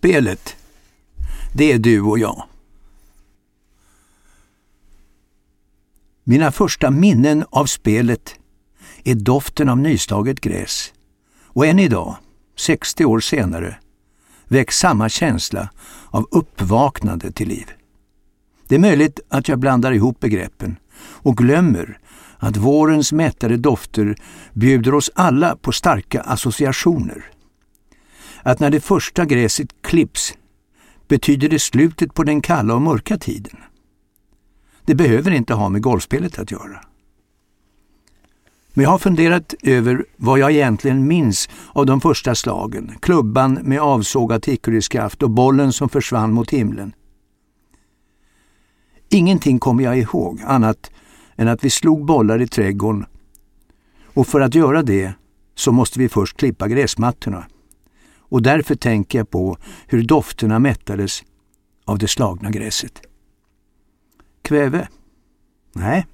Spelet, det är du och jag. Mina första minnen av spelet är doften av nystaget gräs. Och än idag, 60 år senare, väcks samma känsla av uppvaknande till liv. Det är möjligt att jag blandar ihop begreppen och glömmer att vårens mättade dofter bjuder oss alla på starka associationer. Att när det första gräset klipps betyder det slutet på den kalla och mörka tiden. Det behöver inte ha med golfspelet att göra. Men jag har funderat över vad jag egentligen minns av de första slagen. Klubban med avsågat hickoryskaft och bollen som försvann mot himlen. Ingenting kommer jag ihåg annat än att vi slog bollar i trädgården och för att göra det så måste vi först klippa gräsmattorna. Och därför tänker jag på hur dofterna mättades av det slagna gräset. Kväve? Nej,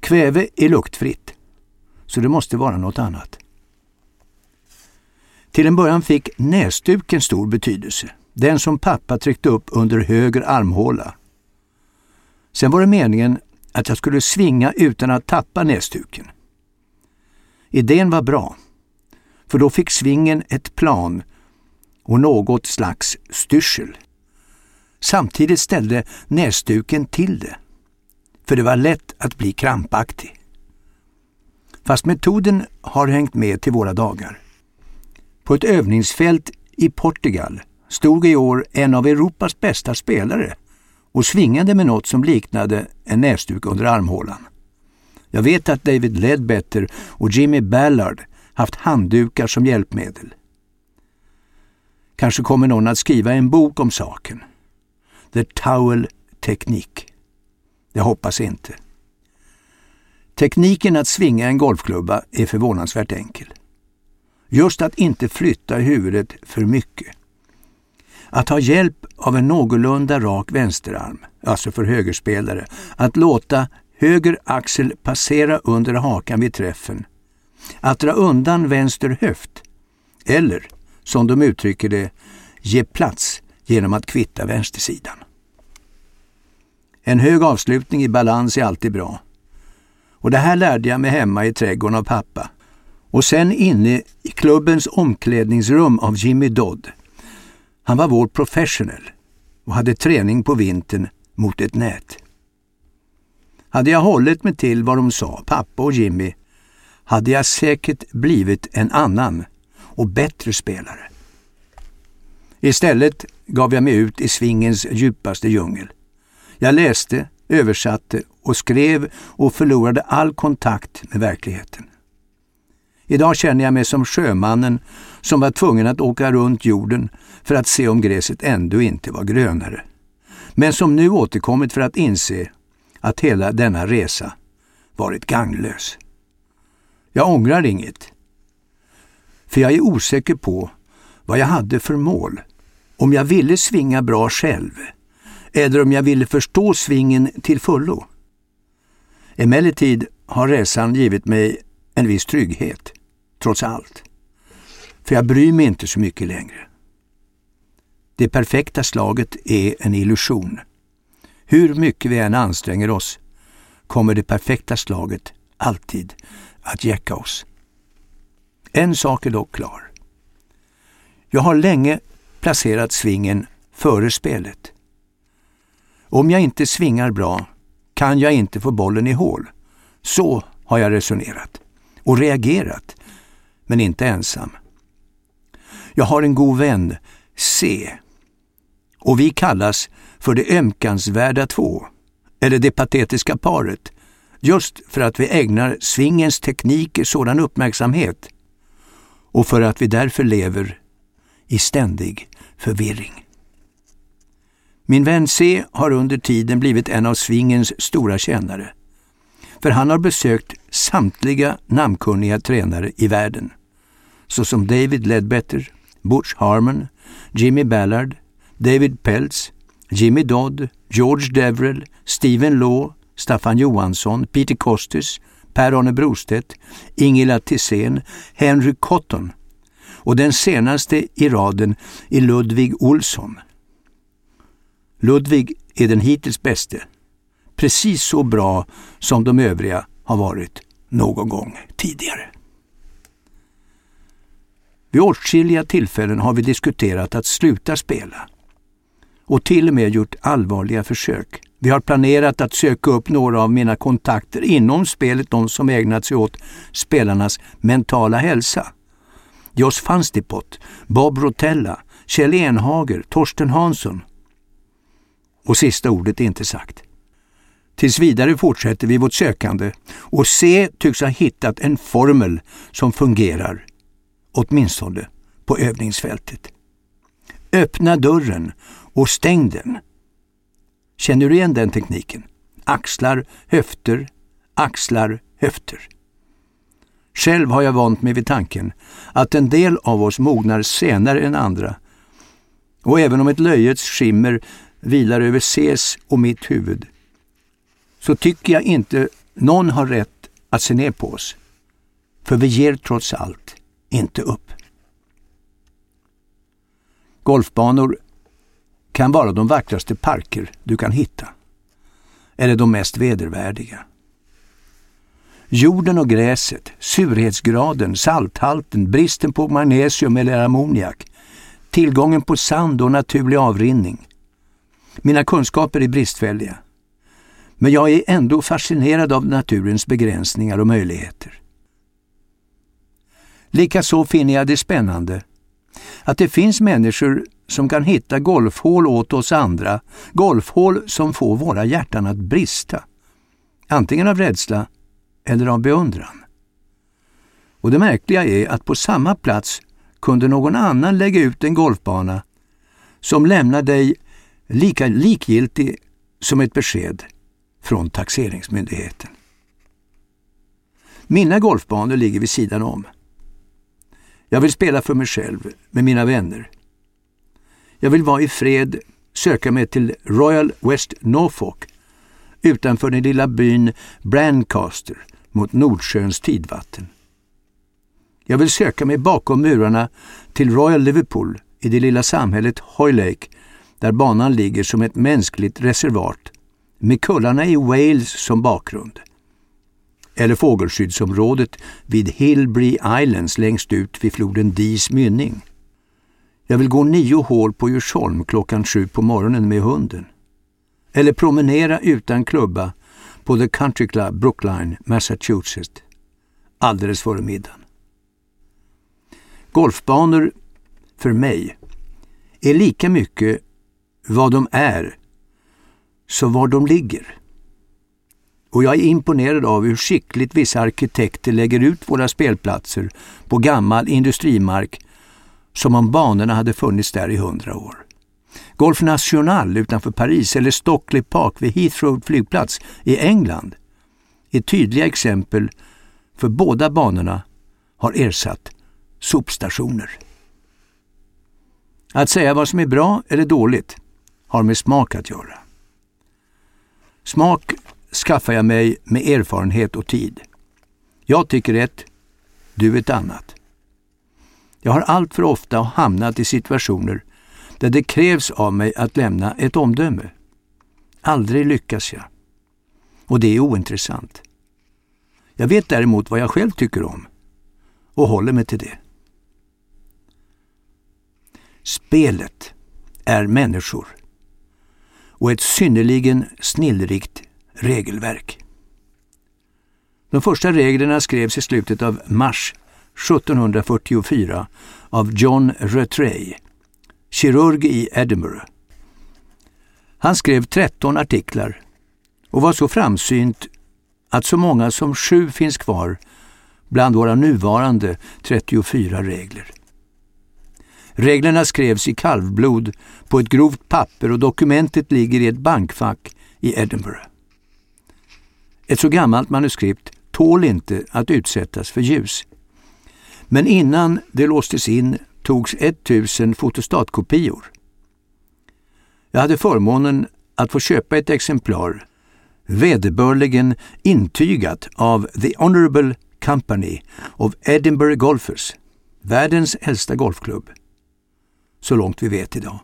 kväve är luktfritt, så det måste vara något annat. Till en början fick näsduken stor betydelse, den som pappa tryckte upp under höger armhåla. Sen var det meningen att jag skulle svinga utan att tappa näsduken. Idén var bra, för då fick svingen ett plan och något slags styrsel. Samtidigt ställde näsduken till det, för det var lätt att bli krampaktig. Fast metoden har hängt med till våra dagar. På ett övningsfält i Portugal stod i år en av Europas bästa spelare och svingade med något som liknade en näsduk under armhålan. Jag vet att David Ledbetter och Jimmy Ballard haft handdukar som hjälpmedel. Kanske kommer någon att skriva en bok om saken. The Towel Technique. Jag hoppas inte. Tekniken att svinga en golfklubba är förvånansvärt enkel. Just att inte flytta huvudet för mycket. Att ha hjälp av en någorlunda rak vänsterarm, alltså för högerspelare, att låta höger axel passera under hakan vid träffen, att dra undan vänster höft, eller, som de uttrycker det, ge plats genom att kvitta vänstersidan. En hög avslutning i balans är alltid bra. Och det här lärde jag mig hemma i trädgården av pappa. Och sen inne i klubbens omklädningsrum av Jimmy Dodd. Han var vår professional och hade träning på vintern mot ett nät. Hade jag hållit mig till vad de sa, pappa och Jimmy, hade jag säkert blivit en annan och bättre spelare. Istället gav jag mig ut i svingens djupaste djungel. Jag läste, översatte och skrev och förlorade all kontakt med verkligheten. Idag känner jag mig som sjömannen som var tvungen att åka runt jorden för att se om gräset ändå inte var grönare. Men som nu återkommit för att inse att hela denna resa varit gagnlös. Jag ångrar inget, för jag är osäker på vad jag hade för mål. Om jag ville svinga bra själv eller om jag ville förstå svingen till fullo. Emellertid har resan givit mig en viss trygghet, trots allt. För jag bryr mig inte så mycket längre. Det perfekta slaget är en illusion. Hur mycket vi än anstränger oss kommer det perfekta slaget alltid att jäcka oss. En sak är dock klar. Jag har länge placerat svingen före spelet. Om jag inte svingar bra kan jag inte få bollen i hål. Så har jag resonerat och reagerat, men inte ensam. Jag har en god vän, C. Och vi kallas för det ömkansvärda två, eller det patetiska paret, just för att vi ägnar svingens tekniker sådan uppmärksamhet och för att vi därför lever i ständig förvirring. Min vän C har under tiden blivit en av swingens stora tjänare. För han har besökt samtliga namnkunniga tränare i världen. Såsom David Ledbetter, Butch Harmon, Jimmy Ballard, David Peltz, Jimmy Dodd, George Deverell, Stephen Law, Staffan Johansson, Peter Kostis, Per-Arne Brostedt, Ingela Tissén, Henry Cotton och den senaste i raden är Ludvig Olsson. Ludvig är den hittills bäste. Precis så bra som de övriga har varit någon gång tidigare. Vid åtskilliga tillfällen har vi diskuterat att sluta spela och till och med gjort allvarliga försök. Vi har planerat att söka upp några av mina kontakter inom spelet, de som ägnat sig åt spelarnas mentala hälsa. Jos Fanstipot, Bob Rotella, Kjell Enhager, Torsten Hansson. Och sista ordet är inte sagt. Tills vidare fortsätter vi vårt sökande och C tycks ha hittat en formel som fungerar, åtminstone på övningsfältet. Öppna dörren och stäng den. Känner du igen den tekniken? Axlar, höfter, axlar, höfter. Själv har jag vant mig vid tanken att en del av oss mognar senare än andra. Och även om ett löjets skimmer vilar över Cs och mitt huvud så tycker jag inte någon har rätt att se ner på oss. För vi ger trots allt inte upp. Golfbanor kan vara de vackraste parker du kan hitta. Eller de mest vedervärdiga. Jorden och gräset, surhetsgraden, salthalten, bristen på magnesium eller ammoniak, tillgången på sand och naturlig avrinning. Mina kunskaper är bristfälliga. Men jag är ändå fascinerad av naturens begränsningar och möjligheter. Likaså finner jag det spännande att det finns människor som kan hitta golfhål åt oss andra, golfhål som får våra hjärtan att brista. Antingen av rädsla eller av beundran. Och det märkliga är att på samma plats kunde någon annan lägga ut en golfbana som lämnar dig lika likgiltig som ett besked från taxeringsmyndigheten. Mina golfbanor ligger vid sidan om. Jag vill spela för mig själv, med mina vänner. Jag vill vara i fred, söka mig till Royal West Norfolk utanför den lilla byn Brancaster mot Nordsjöns tidvatten. Jag vill söka mig bakom murarna till Royal Liverpool i det lilla samhället Hoylake där banan ligger som ett mänskligt reservat med kullarna i Wales som bakgrund. Eller fågelskyddsområdet vid Hillbury Islands längst ut vid floden Dees mynning. Jag vill gå nio hål på Djursholm klockan sju på morgonen med hunden. Eller promenera utan klubba på The Country Club Brookline, Massachusetts, alldeles före middagen. Golfbanor, för mig, är lika mycket vad de är så var de ligger. Och jag är imponerad av hur skickligt vissa arkitekter lägger ut våra spelplatser på gammal industrimark som om banorna hade funnits där i hundra år. Golf National utanför Paris eller Stockley Park vid Heathrow flygplats i England är tydliga exempel för båda banorna har ersatt sopstationer. Att säga vad som är bra eller dåligt har med smak att göra. Smak skaffar jag mig med erfarenhet och tid. Jag tycker ett, du ett annat. Jag har allt för ofta hamnat i situationer där det krävs av mig att lämna ett omdöme. Aldrig lyckas jag. Och det är ointressant. Jag vet däremot vad jag själv tycker om och håller mig till det. Spelet är människor och ett synnerligen snillrikt regelverk. De första reglerna skrevs i slutet av mars 1744 av John Rattray, kirurg i Edinburgh. Han skrev 13 artiklar och var så framsynt att så många som sju finns kvar bland våra nuvarande 34 regler. Reglerna skrevs i kalvblod på ett grovt papper och dokumentet ligger i ett bankfack i Edinburgh. Ett så gammalt manuskript tål inte att utsättas för ljus. Men innan det låstes in togs 1000 fotostatkopior. Jag hade förmånen att få köpa ett exemplar, vederbörligen intygat av The Honourable Company of Edinburgh Golfers, världens äldsta golfklubb. Så långt vi vet idag.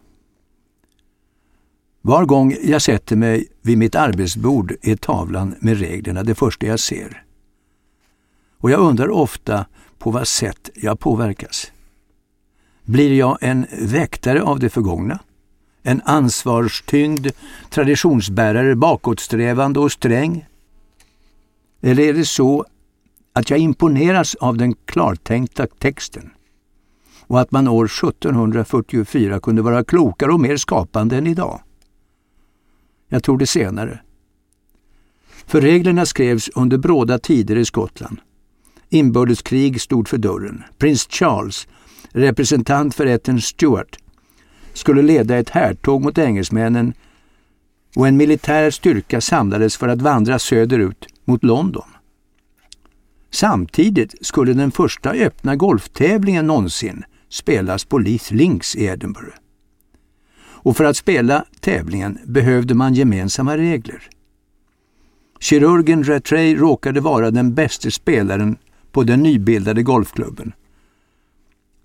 Var gång jag sätter mig vid mitt arbetsbord är tavlan med reglerna det första jag ser. Och jag undrar ofta på vad sätt jag påverkas. Blir jag en väktare av det förgångna? En ansvarstyngd traditionsbärare, bakåtsträvande och sträng? Eller är det så att jag imponeras av den klartänkta texten och att man år 1744 kunde vara klokare och mer skapande än idag? Jag tror det senare. För reglerna skrevs under bråda tider i Skottland. Inbördeskrig stod för dörren. Prins Charles, representant för ätten Stuart, skulle leda ett härtåg mot engelsmännen och en militär styrka samlades för att vandra söderut mot London. Samtidigt skulle den första öppna golftävlingen någonsin spelas på Leith Links i Edinburgh. Och för att spela tävlingen behövde man gemensamma regler. Kirurgen Rattray råkade vara den bästa spelaren på den nybildade golfklubben.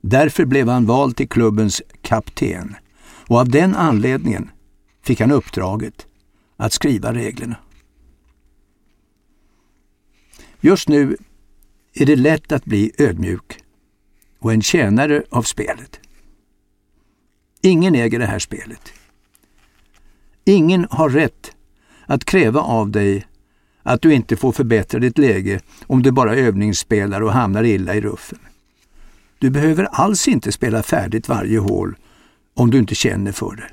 Därför blev han vald till klubbens kapten och av den anledningen fick han uppdraget att skriva reglerna. Just nu är det lätt att bli ödmjuk och en tjänare av spelet. Ingen äger det här spelet. Ingen har rätt att kräva av dig att du inte får förbättra ditt läge om du bara övningsspelar och hamnar illa i ruffen. Du behöver alls inte spela färdigt varje hål om du inte känner för det.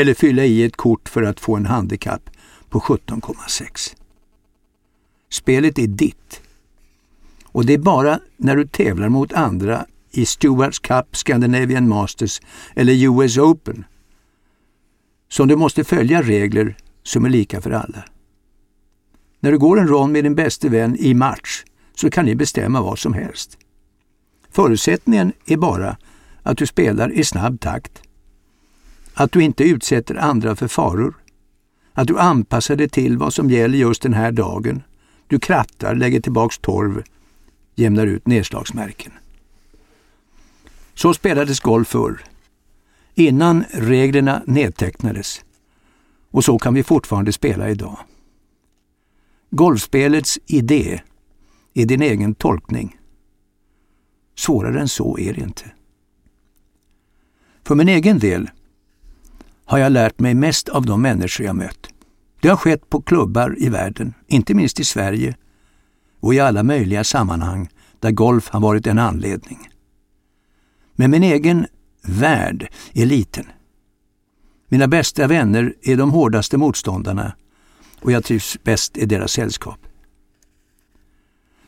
Eller fylla i ett kort för att få en handikapp på 17,6. Spelet är ditt. Och det är bara när du tävlar mot andra i Stewards Cup, Scandinavian Masters eller US Open som du måste följa regler som är lika för alla. När du går en rond med din bäste vän i match så kan ni bestämma vad som helst. Förutsättningen är bara att du spelar i snabb takt, att du inte utsätter andra för faror, att du anpassar dig till vad som gäller just den här dagen. Du krattar, lägger tillbaks torv, jämnar ut nedslagsmärken. Så spelades golf förr, innan reglerna nedtecknades. Och så kan vi fortfarande spela idag. Golfspelets idé är din egen tolkning. Svårare än så är det inte. För min egen del har jag lärt mig mest av de människor jag mött. Det har skett på klubbar i världen, inte minst i Sverige och i alla möjliga sammanhang där golf har varit en anledning. Men min egen värld är liten. Mina bästa vänner är de hårdaste motståndarna och jag trivs bäst i deras sällskap.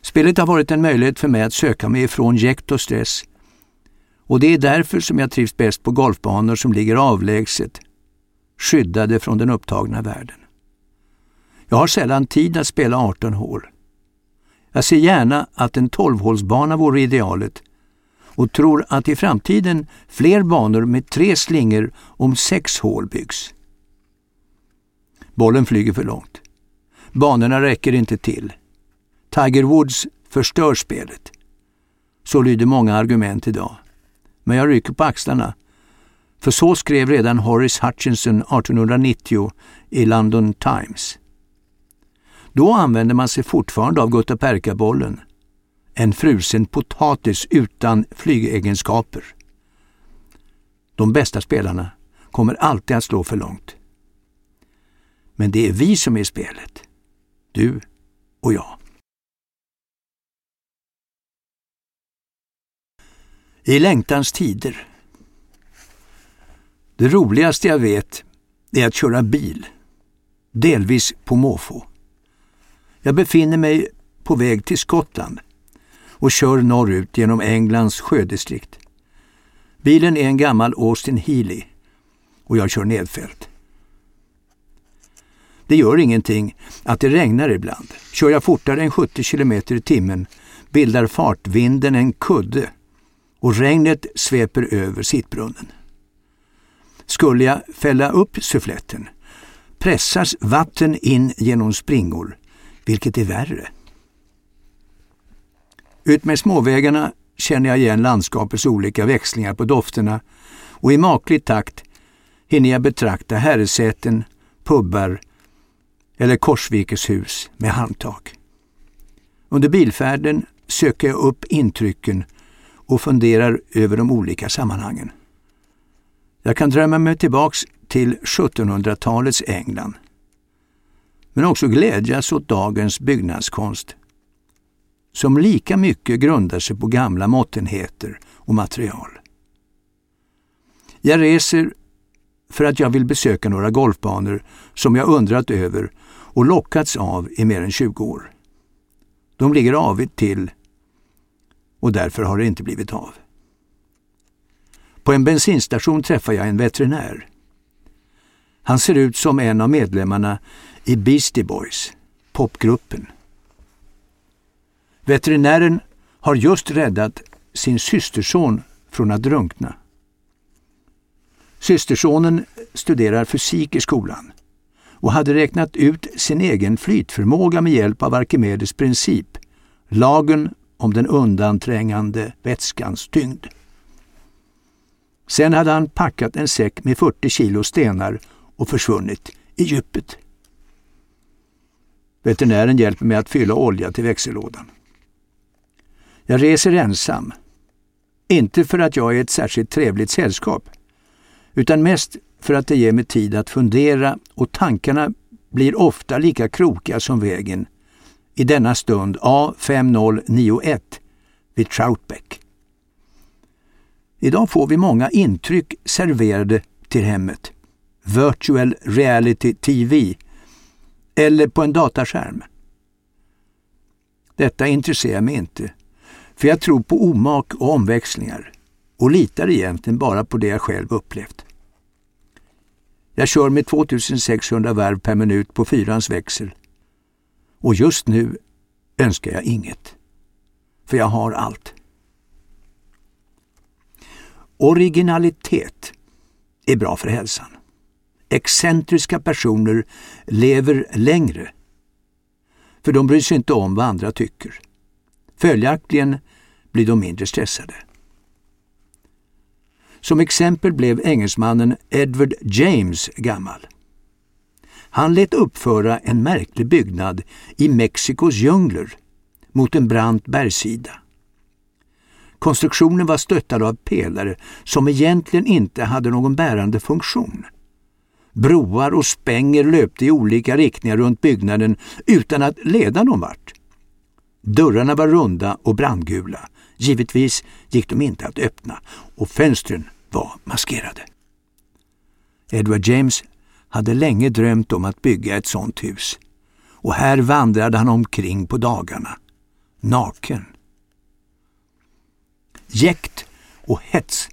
Spelet har varit en möjlighet för mig att söka mig ifrån jäkt och stress och det är därför som jag trivs bäst på golfbanor som ligger avlägset, skyddade från den upptagna världen. Jag har sällan tid att spela 18 hål. Jag ser gärna att en 12-hålsbana vore idealet och tror att i framtiden fler banor med tre slingor om sex hål byggs. Bollen flyger för långt. Banorna räcker inte till. Tiger Woods förstör spelet. Så lyder många argument idag. Men jag rycker på axlarna. För så skrev redan Horace Hutchinson 1890 i London Times. Då använde man sig fortfarande av guttaperkabollen. En frusen potatis utan flygegenskaper. De bästa spelarna kommer alltid att slå för långt. Men det är vi som är spelet. Du och jag. I längtans tider. Det roligaste jag vet är att köra bil. Delvis på måfå. Jag befinner mig på väg till Skottland och kör norrut genom Englands sjödistrikt. Bilen är en gammal Austin Healey och jag kör nedfällt. Det gör ingenting att det regnar ibland. Kör jag fortare än 70 km i timmen bildar fartvinden en kudde och regnet sveper över sittbrunnen. Skulle jag fälla upp suffletten pressas vatten in genom springor, vilket är värre. Utmed småvägarna känner jag igen landskapets olika växlingar på dofterna och i maklig takt hinner jag betrakta herresäten, pubbar eller korsvikeshus med handtag. Under bilfärden söker jag upp intrycken och funderar över de olika sammanhangen. Jag kan drömma mig tillbaks till 1700-talets England. Men också glädjas åt dagens byggnadskonst som lika mycket grundar sig på gamla måttenheter och material. Jag reser för att jag vill besöka några golfbanor som jag undrat över och lockats av i mer än 20 år. De ligger avigt till och därför har det inte blivit av. På en bensinstation träffar jag en veterinär. Han ser ut som en av medlemmarna i Beastie Boys, popgruppen. Veterinären har just räddat sin systerson från att drunkna. Systersonen studerar fysik i skolan och hade räknat ut sin egen flytförmåga med hjälp av Arkimedes princip, lagen om den undanträngande vätskans tyngd. Sen hade han packat en säck med 40 kilo stenar och försvunnit i djupet. Veterinären hjälper mig att fylla olja till växellådan. Jag reser ensam. Inte för att jag är ett särskilt trevligt sällskap, utan mest för att det ger mig tid att fundera och tankarna blir ofta lika krokiga som vägen i denna stund A5091 vid Troutbeck. Idag får vi många intryck serverade till hemmet. Virtual Reality TV eller på en dataskärm. Detta intresserar mig inte, för jag tror på omak och omväxlingar och litar egentligen bara på det jag själv upplevt. Jag kör med 2600 varv per minut på fyrans växel och just nu önskar jag inget, för jag har allt. Originalitet är bra för hälsan. Excentriska personer lever längre, för de bryr sig inte om vad andra tycker. Följaktligen blir de mindre stressade. Som exempel blev engelsmannen Edward James gammal. Han lät uppföra en märklig byggnad i Mexikos djungler mot en brant bergssida. Konstruktionen var stöttad av pelare som egentligen inte hade någon bärande funktion. Broar och spänger löpte i olika riktningar runt byggnaden utan att leda någon vart. Dörrarna var runda och brandgula. Givetvis gick de inte att öppna och fönstren var maskerade. Edward James hade länge drömt om att bygga ett sådant hus och här vandrade han omkring på dagarna, naken. Jäkt och hets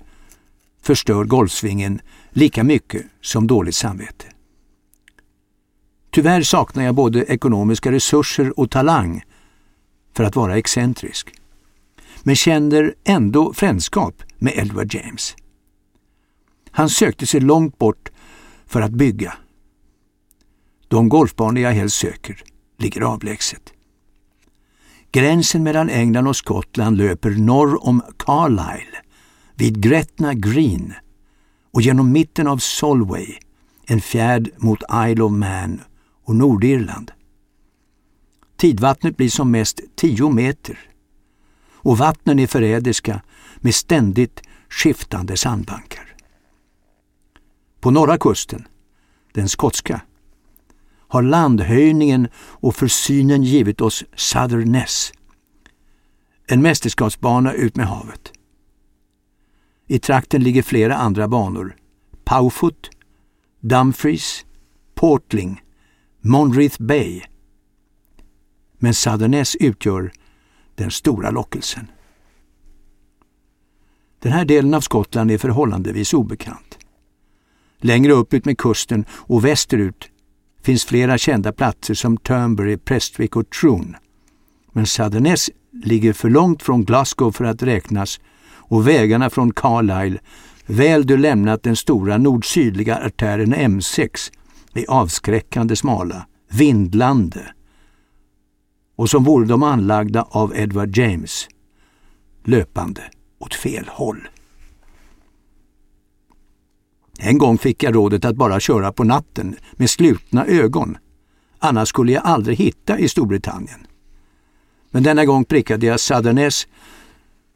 förstör golfsvingen lika mycket som dåligt samvete. Tyvärr saknar jag både ekonomiska resurser och talang för att vara excentrisk, men känner ändå frändskap med Edward James. Han sökte sig långt bort för att bygga. De golfbanor jag helst söker ligger avlägset. Gränsen mellan England och Skottland löper norr om Carlisle, vid Gretna Green och genom mitten av Solway, en fjärd mot Isle of Man och Nordirland. Tidvattnet blir som mest 10 meter och vattnen är förrädiska med ständigt skiftande sandbankar. På norra kusten, den skotska, har landhöjningen och försynen givit oss Southerness, en mästerskapsbana ut med havet. I trakten ligger flera andra banor. Powfoot, Dumfries, Portling, Monreath Bay. Men Southerness utgör den stora lockelsen. Den här delen av Skottland är förhållandevis obekant. Längre upp ut med kusten och västerut finns flera kända platser som Turnberry, Prestwick och Troon. Men Southerness ligger för långt från Glasgow för att räknas och vägarna från Carlisle, väl du lämnat den stora nord-sydliga artären M6, är avskräckande smala, vindlande och som vore de anlagda av Edward James. löpande åt fel håll. En gång fick jag rådet att bara köra på natten med slutna ögon. Annars skulle jag aldrig hitta i Storbritannien. Men denna gång prickade jag Southerness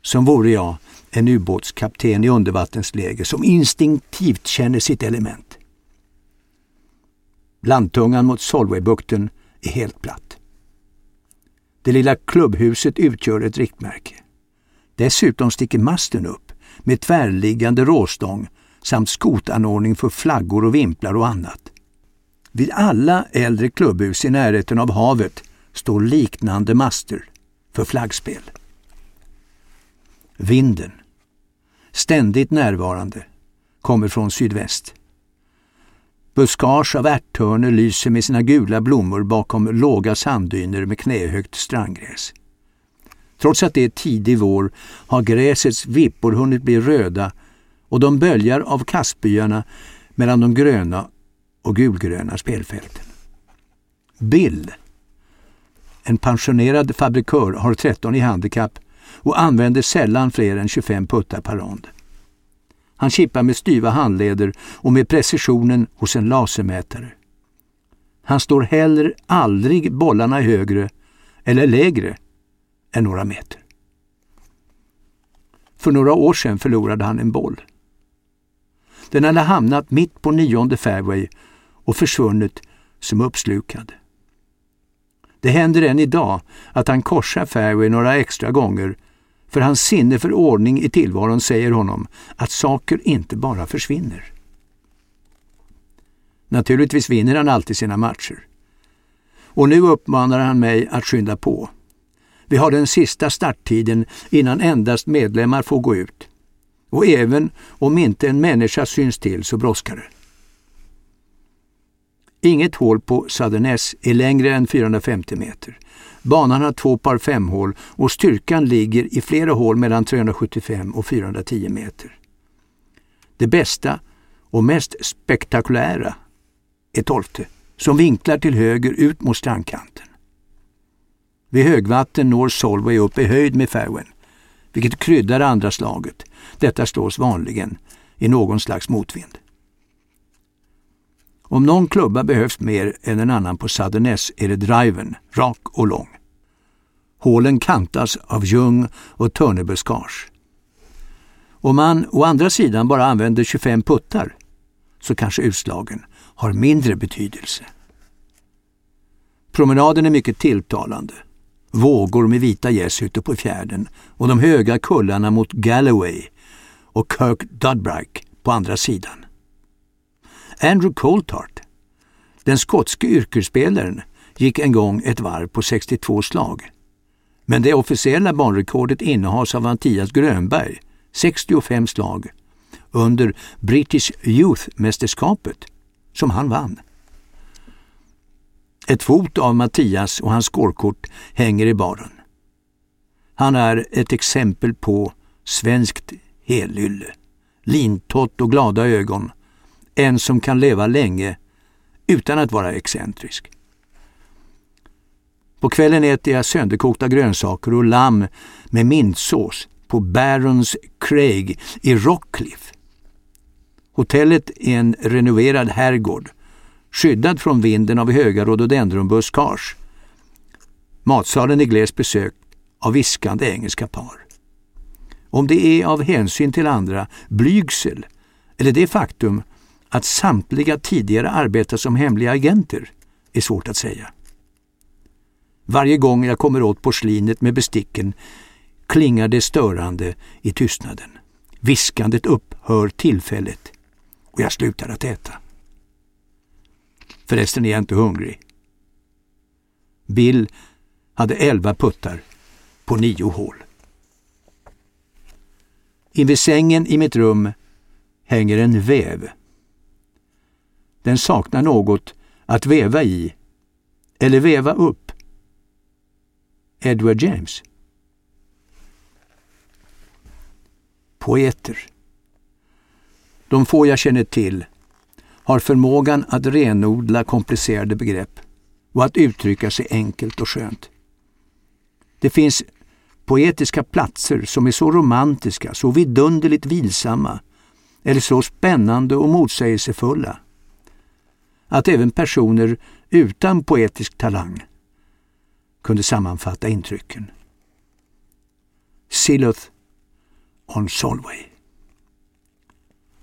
som vore jag en ubåtskapten i undervattensläge som instinktivt känner sitt element. Landtungan mot Solwaybukten är helt platt. Det lilla klubbhuset utgör ett riktmärke. Dessutom sticker masten upp med tvärliggande råstång samt skotanordning för flaggor och vimplar och annat. Vid alla äldre klubbhus i närheten av havet står liknande master för flaggspel. Vinden, ständigt närvarande, kommer från sydväst. Buskage av ärthörnor lyser med sina gula blommor bakom låga sanddyner med knähögt strandgräs. Trots att det är tidig vår har gräsets vippor hunnit bli röda och de böljar av kastbyarna mellan de gröna och gulgröna spelfälten. Bill, en pensionerad fabrikör, har 13 i handikapp och använder sällan fler än 25 puttar per rond. Han chippar med styva handleder och med precisionen hos en lasermätare. Han står heller aldrig bollarna högre eller lägre än några meter. För några år sedan förlorade han en boll. Den hade hamnat mitt på nionde fairway och försvunnit som uppslukad. Det händer än idag att han korsar fairway några extra gånger för hans sinne för ordning i tillvaron säger honom att saker inte bara försvinner. Naturligtvis vinner han alltid sina matcher. Och nu uppmanar han mig att skynda på. Vi har den sista starttiden innan endast medlemmar får gå ut. Och även om inte en människa syns till så brådskar det. Inget hål på Southerness är längre än 450 meter. Banan har två par femhål och styrkan ligger i flera hål mellan 375 och 410 meter. Det bästa och mest spektakulära är tolfte, som vinklar till höger ut mot strandkanten. Vid högvatten når Solway upp i höjd med fairwayn, vilket kryddar andra slaget. Detta slås vanligen i någon slags motvind. Om någon klubba behövs mer än en annan på Southerness är det driven, rak och lång. Hålen kantas av ljung och törnebuskage. Om man å andra sidan bara använder 25 puttar så kanske utslagen har mindre betydelse. Promenaden är mycket tilltalande. Vågor med vita gäss ute på fjärden och de höga kullarna mot Galloway och Kirk Dudbrike på andra sidan. Andrew Coulthart, den skotske yrkesspelaren, gick en gång ett varv på 62 slag. Men det officiella banrekordet innehas av Mattias Grönberg, 65 slag, under British Youth-mästerskapet, som han vann. Ett fot av Mattias och hans skårkort hänger i baren. Han är ett exempel på svenskt helylle. Lintott och glada ögon. En som kan leva länge utan att vara excentrisk. På kvällen äter jag sönderkokta grönsaker och lamm med mintsås på Barons Craig i Rockcliffe. Hotellet är en renoverad herrgård, skyddad från vinden av höga rhododendronbuskage. Matsalen är glest besökt av viskande engelska par. Om det är av hänsyn till andra, blygsel eller det faktum att samtliga tidigare arbetat som hemliga agenter är svårt att säga. Varje gång jag kommer åt porslinet med besticken klingar det störande i tystnaden. Viskandet upphör tillfälligt och jag slutar att äta. Förresten är jag inte hungrig. Bill hade elva puttar på nio hål. Invid sängen i mitt rum hänger en väv. Den saknar något att väva i eller väva upp. Edward James. Poeter. De få jag känner till har förmågan att renodla komplicerade begrepp och att uttrycka sig enkelt och skönt. Det finns poetiska platser som är så romantiska, så vidunderligt vilsamma eller så spännande och motsägelsefulla att även personer utan poetisk talang kunde sammanfatta intrycken. Siloth on Solway.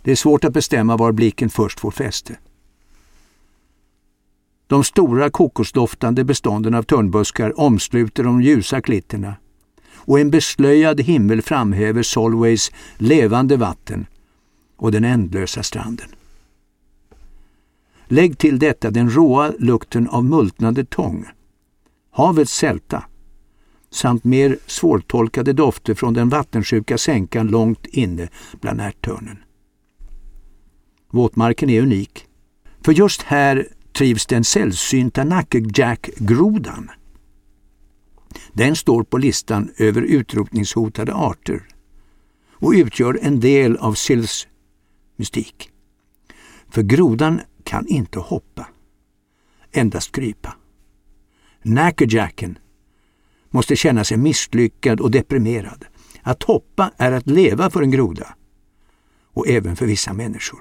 Det är svårt att bestämma var blicken först får fäste. De stora kokosdoftande bestånden av törnbuskar omsluter de ljusa klitterna och en beslöjad himmel framhäver Solways levande vatten och den ändlösa stranden. Lägg till detta den råa lukten av multnande tång, havets sälta samt mer svårtolkade dofter från den vattensjuka sänkan långt inne bland ärttörnen. Våtmarken är unik, för just här trivs den sällsynta nackejack-grodan. Den står på listan över utrotningshotade arter och utgör en del av Sills mystik. För grodan kan inte hoppa, endast krypa. Nackerjacken måste känna sig misslyckad och deprimerad. Att hoppa är att leva för en groda och även för vissa människor.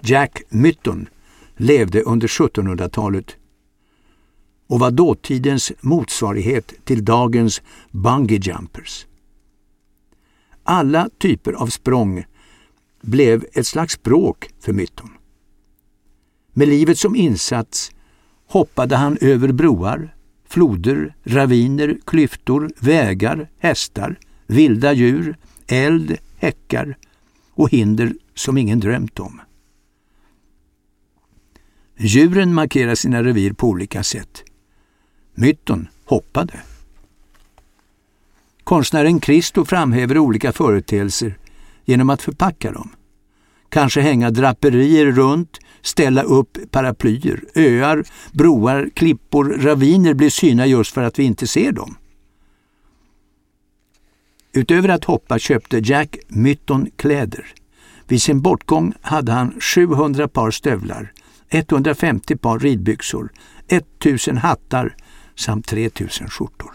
Jack Mytton levde under 1700-talet och var dåtidens motsvarighet till dagens bungee jumpers. Alla typer av språng blev ett slags språk för Mytton. Med livet som insats hoppade han över broar, floder, raviner, klyftor, vägar, hästar, vilda djur, eld, häckar och hinder som ingen drömt om. Djuren markerar sina revir på olika sätt. Mytton hoppade. Konstnären Christo framhäver olika företeelser genom att förpacka dem. Kanske hänga draperier runt, ställa upp paraplyer. Öar, broar, klippor, raviner blir syna just för att vi inte ser dem. Utöver att hoppa köpte Jack Mytton kläder. Vid sin bortgång hade han 700 par stövlar, 150 par ridbyxor, 1000 hattar samt 3000 skjortor.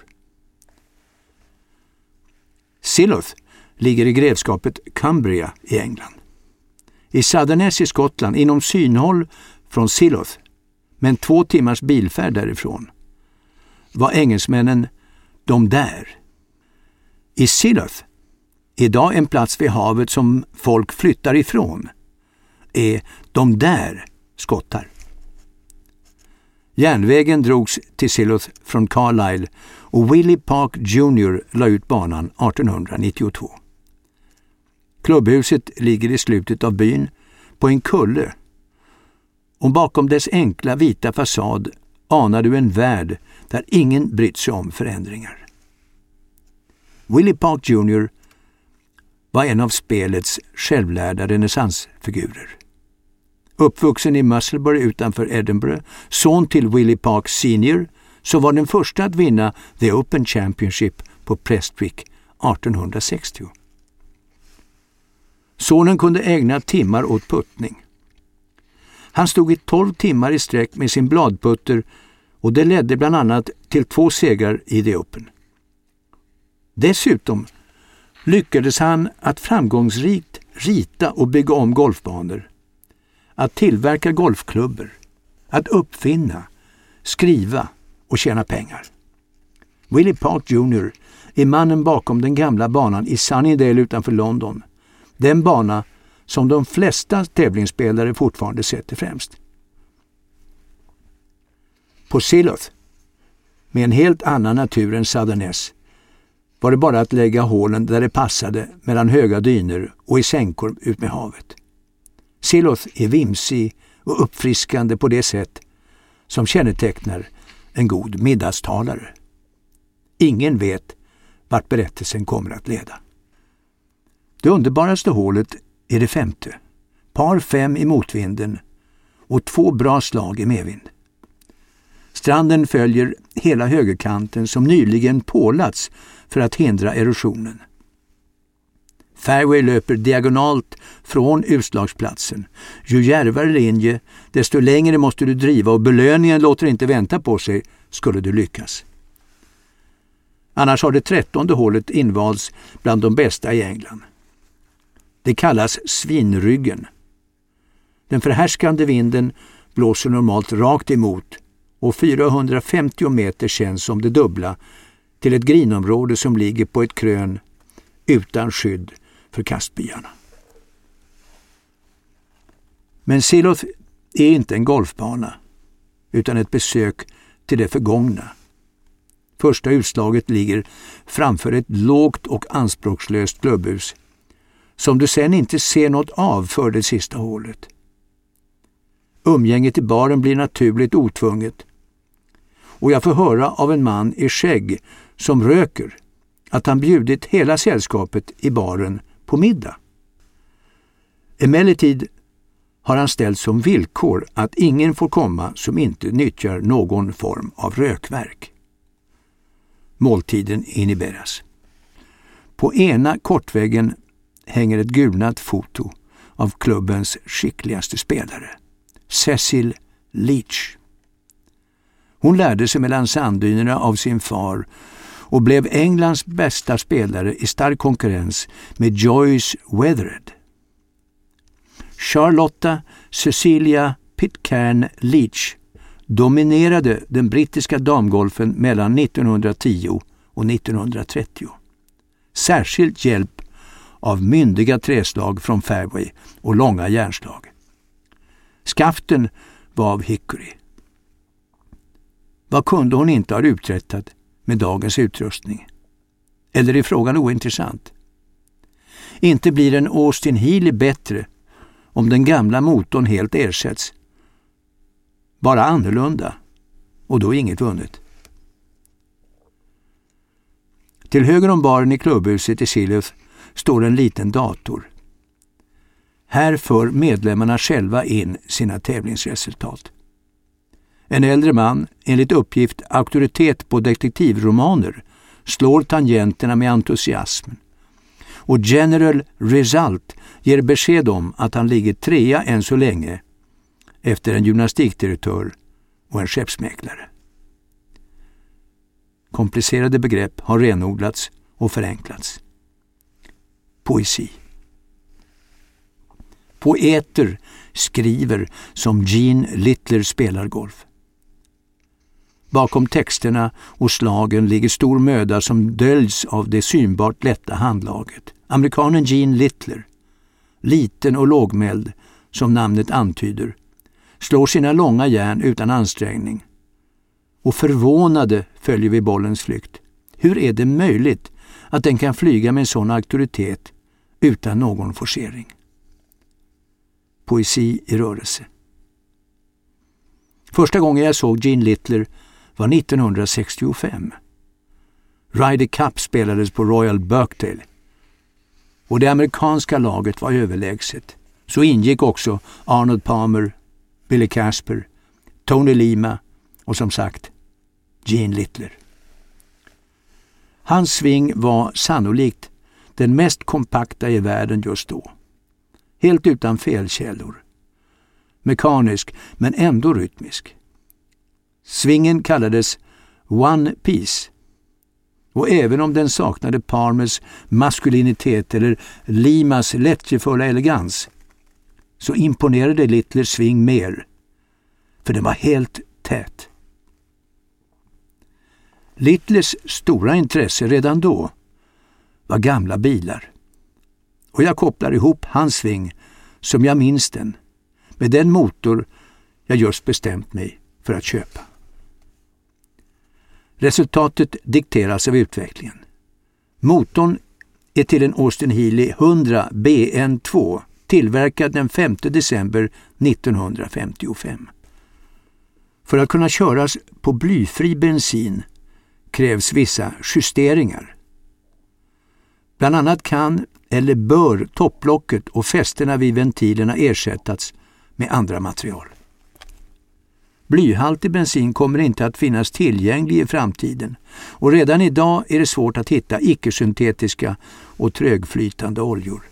Siluth ligger i grevskapet Cumbria i England. I Southerness i Skottland, inom synhåll från Siloth, men två timmars bilfärd därifrån, var engelsmännen de där. I Siloth, idag en plats vid havet som folk flyttar ifrån, är de där skottar. Järnvägen drogs till Siloth från Carlisle och Willie Park Jr la ut banan 1892. Klubbhuset ligger i slutet av byn på en kulle och bakom dess enkla vita fasad anar du en värld där ingen brytt sig om förändringar. Willie Park Jr var en av spelets självlärda renässansfigurer. Uppvuxen i Musselburgh utanför Edinburgh, son till Willie Park Senior, så var den första att vinna The Open Championship på Prestwick 1860. Sonen kunde ägna timmar åt puttning. Han stod i tolv timmar i sträck med sin bladputter och det ledde bland annat till två segrar i The Open. Dessutom lyckades han att framgångsrikt rita och bygga om golfbanor, att tillverka golfklubbor, att uppfinna, skriva och tjäna pengar. Willie Park Jr är mannen bakom den gamla banan i Sunnydale utanför London den bana som de flesta tävlingsspelare fortfarande sätter främst. På Siloth, med en helt annan natur än Southerness, var det bara att lägga hålen där det passade mellan höga dyner och i sänkor ut med havet. Siloth är vimsig och uppfriskande på det sätt som kännetecknar en god middagstalare. Ingen vet vart berättelsen kommer att leda. Det underbaraste hålet är det femte. Par fem i motvinden och två bra slag i medvind. Stranden följer hela högerkanten som nyligen pålats för att hindra erosionen. Fairway löper diagonalt från utslagsplatsen. Ju djärvare linje, desto längre måste du driva och belöningen låter inte vänta på sig skulle du lyckas. Annars har det trettonde hålet invalts bland de bästa i England. Det kallas svinryggen. Den förhärskande vinden blåser normalt rakt emot och 450 meter känns som det dubbla till ett grinområde som ligger på ett krön utan skydd för kastbyarna. Men Silof är inte en golfbana utan ett besök till det förgångna. Första utslaget ligger framför ett lågt och anspråkslöst klubbhus som du sen inte ser något av för det sista hålet. Umgänget i baren blir naturligt otvunget och jag får höra av en man i skägg som röker att han bjudit hela sällskapet i baren på middag. Emellertid har han ställt som villkor att ingen får komma som inte nyttjar någon form av rökverk. Måltiden inhiberas. På ena kortväggen hänger ett gulnat foto av klubbens skickligaste spelare, Cecil Leach. Hon lärde sig mellan sanddynerna av sin far och blev Englands bästa spelare i stark konkurrens med Joyce Weathered. Charlotta Cecilia Pitcairn Leach dominerade den brittiska damgolfen mellan 1910 och 1930. Särskilt hjälp av myndiga träslag från fairway och långa järnslag. Skaften var av hickory. Vad kunde hon inte ha uträttat med dagens utrustning? Eller är frågan ointressant? Inte blir en Austin Healey bättre om den gamla motorn helt ersätts. Bara annorlunda, och då är inget vunnet. Till höger om baren i klubbhuset i Siluf står en liten dator. Här för medlemmarna själva in sina tävlingsresultat. En äldre man, enligt uppgift auktoritet på detektivromaner, slår tangenterna med entusiasm. Och General Result ger besked om att han ligger trea än så länge efter en gymnastikdirektör och en skeppsmäklare. Komplicerade begrepp har renodlats och förenklats. Poesi. Poeter skriver som Gene Littler spelar golf. Bakom texterna och slagen ligger stor möda som döljs av det synbart lätta handlaget. Amerikanen Gene Littler, liten och lågmäld som namnet antyder, slår sina långa järn utan ansträngning. Och förvånade följer vi bollens flykt. Hur är det möjligt att den kan flyga med en sån auktoritet utan någon forcering? Poesi i rörelse. Första gången jag såg Gene Littler var 1965. Ryder Cup spelades på Royal Birkdale och det amerikanska laget var överlägset. Så ingick också Arnold Palmer, Billy Casper, Tony Lima och som sagt Gene Littler. Hans sving var sannolikt den mest kompakta i världen just då. Helt utan felkällor. Mekanisk men ändå rytmisk. Svingen kallades One Piece och även om den saknade Palmers maskulinitet eller Limas lättjefulla elegans så imponerade Littlers sving mer, för den var helt tät. Littlers stora intresse redan då var gamla bilar. Och jag kopplar ihop hans sving, som jag minns den, med den motor jag just bestämt mig för att köpa. Resultatet dikteras av utvecklingen. Motorn är till en Austin Healey 100 BN2 tillverkad den 5 december 1955. För att kunna köras på blyfri bensin krävs vissa justeringar. Bland annat kan eller bör topplocket och fästena vid ventilerna ersättas med andra material. Blyhaltig bensin kommer inte att finnas tillgänglig i framtiden och redan idag är det svårt att hitta icke-syntetiska och trögflytande oljor.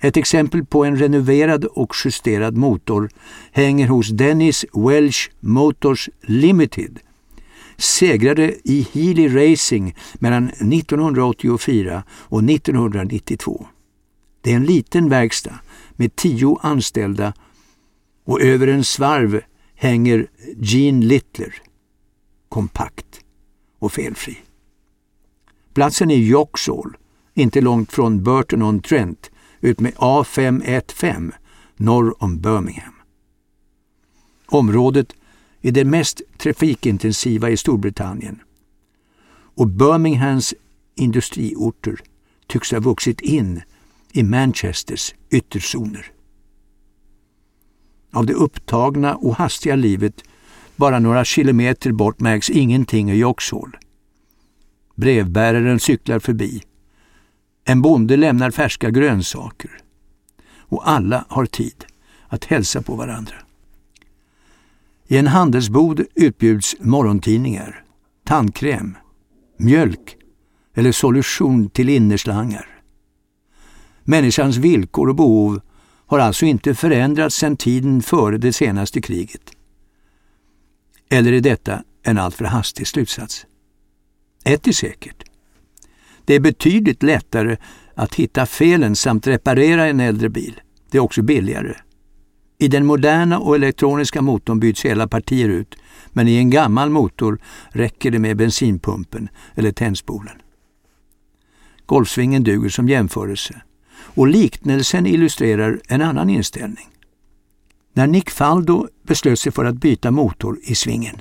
Ett exempel på en renoverad och justerad motor hänger hos Dennis Welsh Motors Limited segrade i Healy Racing mellan 1984 och 1992. Det är en liten verkstad med tio anställda och över en svarv hänger Gene Littler. Kompakt och felfri. Platsen är Joxall, inte långt från Burton-on-Trent, utmed A515 norr om Birmingham. Området är det mest trafikintensiva i Storbritannien och Birminghams industriorter tycks ha vuxit in i Manchesters ytterzoner. Av det upptagna och hastiga livet bara några kilometer bort märks ingenting i Joxhål. Brevbäraren cyklar förbi. En bonde lämnar färska grönsaker. Och alla har tid att hälsa på varandra. I en handelsbod utbjuds morgontidningar, tandkräm, mjölk eller solution till innerslangar. Människans villkor och behov har alltså inte förändrats sedan tiden före det senaste kriget. Eller är detta en alltför hastig slutsats? Ett är säkert. Det är betydligt lättare att hitta felen samt reparera en äldre bil. Det är också billigare. I den moderna och elektroniska motorn byts hela partier ut, men i en gammal motor räcker det med bensinpumpen eller tändspolen. Golfsvingen duger som jämförelse och liknelsen illustrerar en annan inställning. När Nick Faldo beslöt sig för att byta motor i svingen,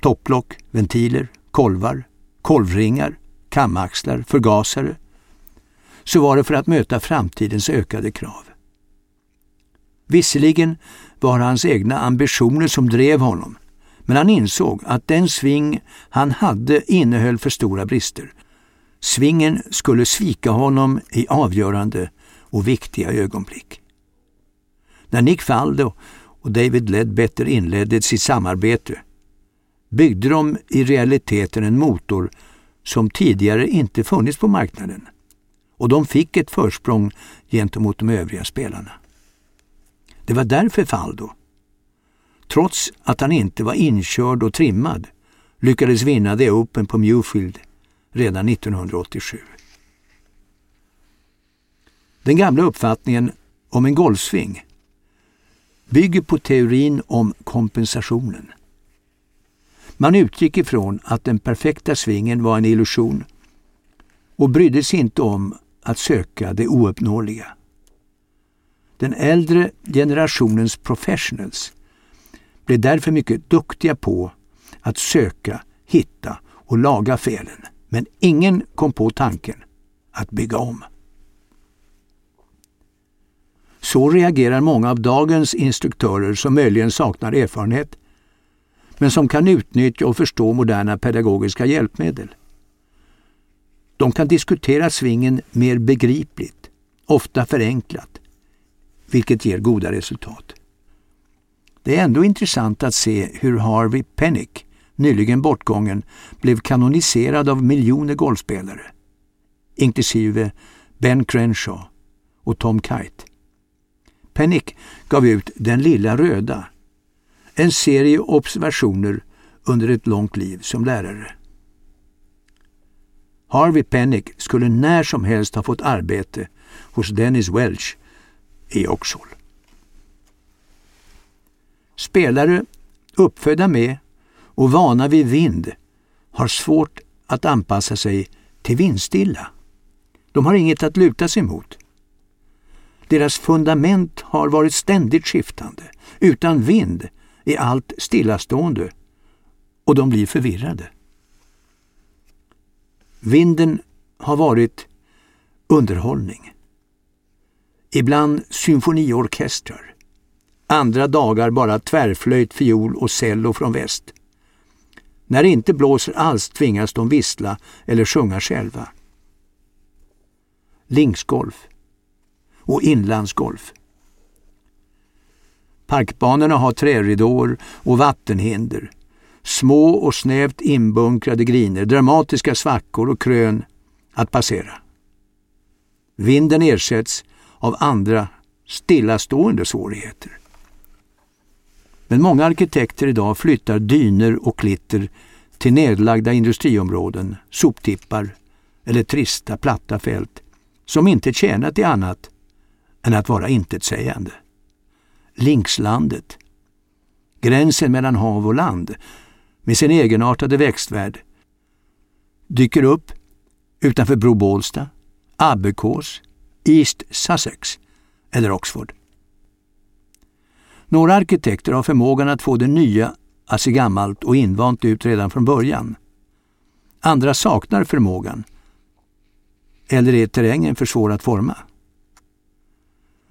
topplock, ventiler, kolvar, kolvringar, kamaxlar, förgasare, så var det för att möta framtidens ökade krav. Visserligen var det hans egna ambitioner som drev honom, men han insåg att den sving han hade innehöll för stora brister. Svingen skulle svika honom i avgörande och viktiga ögonblick. När Nick Faldo och David Ledbetter inledde sitt samarbete byggde de i realiteten en motor som tidigare inte funnits på marknaden och de fick ett försprång gentemot de övriga spelarna. Det var därför Faldo, trots att han inte var inkörd och trimmad, lyckades vinna The Open på Newfield redan 1987. Den gamla uppfattningen om en golfsving bygger på teorin om kompensationen. Man utgick ifrån att den perfekta svingen var en illusion och brydde sig inte om att söka det ouppnåeliga. Den äldre generationens professionals blev därför mycket duktiga på att söka, hitta och laga felen. Men ingen kom på tanken att bygga om. Så reagerar många av dagens instruktörer som möjligen saknar erfarenhet men som kan utnyttja och förstå moderna pedagogiska hjälpmedel. De kan diskutera svingen mer begripligt, ofta förenklat, vilket ger goda resultat. Det är ändå intressant att se hur Harvey Pennick, nyligen bortgången, blev kanoniserad av miljoner golfspelare, inklusive Ben Crenshaw och Tom Kite. Pennick gav ut Den lilla röda, en serie observationer under ett långt liv som lärare. Harvey Pennick skulle när som helst ha fått arbete hos Dennis Welch i Oxhol. Spelare uppfödda med och vana vid vind har svårt att anpassa sig till vindstilla. De har inget att luta sig mot. Deras fundament har varit ständigt skiftande. Utan vind är allt stillastående och de blir förvirrade. Vinden har varit underhållning. Ibland symfoniorkestrar. Andra dagar bara tvärflöjt, fiol och cello från väst. När det inte blåser alls tvingas de vissla eller sjunga själva. Linksgolf och inlandsgolf. Parkbanorna har träridåer och vattenhinder. Små och snävt inbunkrade griner, dramatiska svackor och krön att passera. Vinden ersätts av andra stillastående svårigheter. Men många arkitekter idag flyttar dyner och klitter till nedlagda industriområden, soptippar eller trista platta fält som inte tjänat till annat än att vara intetsägande. Linkslandet, gränsen mellan hav och land med sin egenartade växtvärld, dyker upp utanför Bro Bålsta, Abbekås, East Sussex eller Oxford. Några arkitekter har förmågan att få det nya att se gammalt och invant ut redan från början. Andra saknar förmågan. Eller är terrängen för svår att forma?